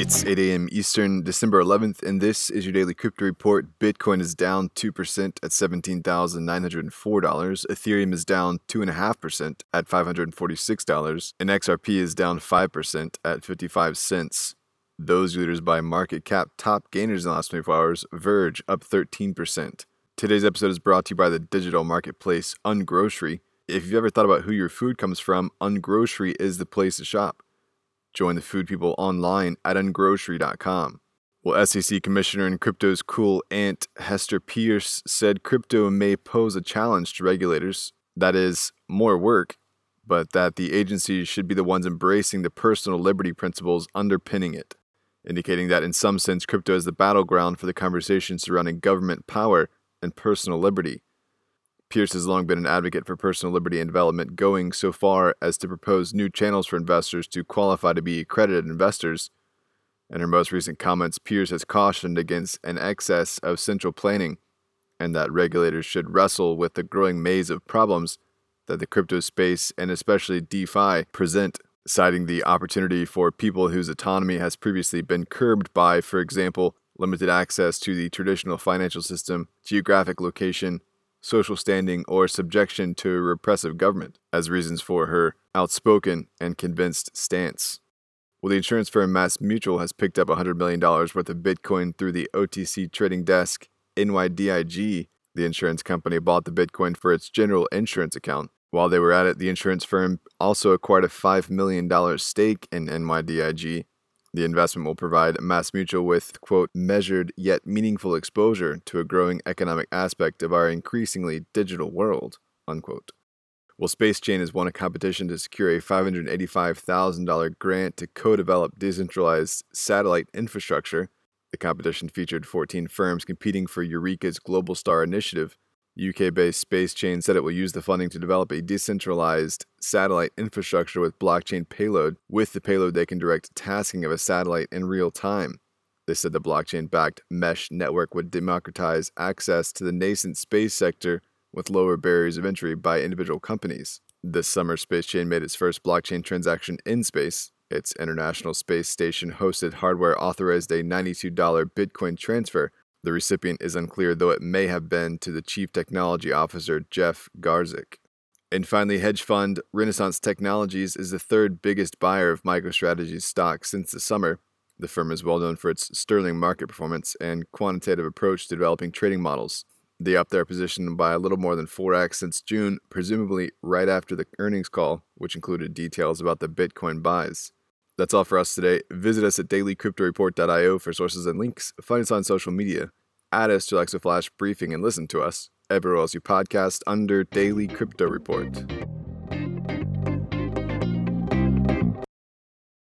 It's 8 a.m. Eastern, December 11th, and this is your daily crypto report. Bitcoin is down 2% at $17,904. Ethereum is down 2.5% at $546. And XRP is down 5% at 55 cents. Those leaders by market cap top gainers in the last 24 hours Verge up 13%. Today's episode is brought to you by the digital marketplace Ungrocery. If you've ever thought about who your food comes from, Ungrocery is the place to shop. Join the food people online at ungrocery.com. Well, SEC Commissioner and crypto's cool aunt Hester Peirce said crypto may pose a challenge to regulators. That is, more work, but that the agencies should be the ones embracing the personal liberty principles underpinning it, indicating that in some sense crypto is the battleground for the conversation surrounding government power and personal liberty. Peirce has long been an advocate for personal liberty and development, going so far as to propose new channels for investors to qualify to be accredited investors. In her most recent comments, Peirce has cautioned against an excess of central planning and that regulators should wrestle with the growing maze of problems that the crypto space and especially DeFi present, citing the opportunity for people whose autonomy has previously been curbed by, for example, limited access to the traditional financial system, geographic location, social standing, or subjection to a repressive government as reasons for her outspoken and convinced stance. Well, the insurance firm MassMutual has picked up $100 million worth of Bitcoin through the OTC trading desk NYDIG. The insurance company bought the Bitcoin for its general insurance account. While they were at it, the insurance firm also acquired a $5 million stake in NYDIG the investment will provide MassMutual with, quote, measured yet meaningful exposure to a growing economic aspect of our increasingly digital world, unquote. Well, SpaceChain has won a competition to secure a $585,000 grant to co develop decentralized satellite infrastructure. The competition featured 14 firms competing for Eureka's Global Star initiative, UK based SpaceChain said it will use the funding to develop a decentralized satellite infrastructure with blockchain payload. With the payload, they can direct tasking of a satellite in real time. They said the blockchain backed mesh network would democratize access to the nascent space sector with lower barriers of entry by individual companies. This summer, SpaceChain made its first blockchain transaction in space. Its International Space Station hosted hardware authorized a $92 Bitcoin transfer the recipient is unclear, though it may have been to the Chief Technology Officer, Jeff Garzik. And finally, hedge fund Renaissance Technologies is the third biggest buyer of MicroStrategy's stock since the summer. The firm is well known for its sterling market performance and quantitative approach to developing trading models. They upped their position by a little more than 4x since June, presumably right after the earnings call, which included details about the Bitcoin buys. That's all for us today. Visit us at dailycryptoreport.io for sources and links. Find us on social media. Add us to Alexa Flash Briefing and listen to us everywhere else you podcast under Daily Crypto Report.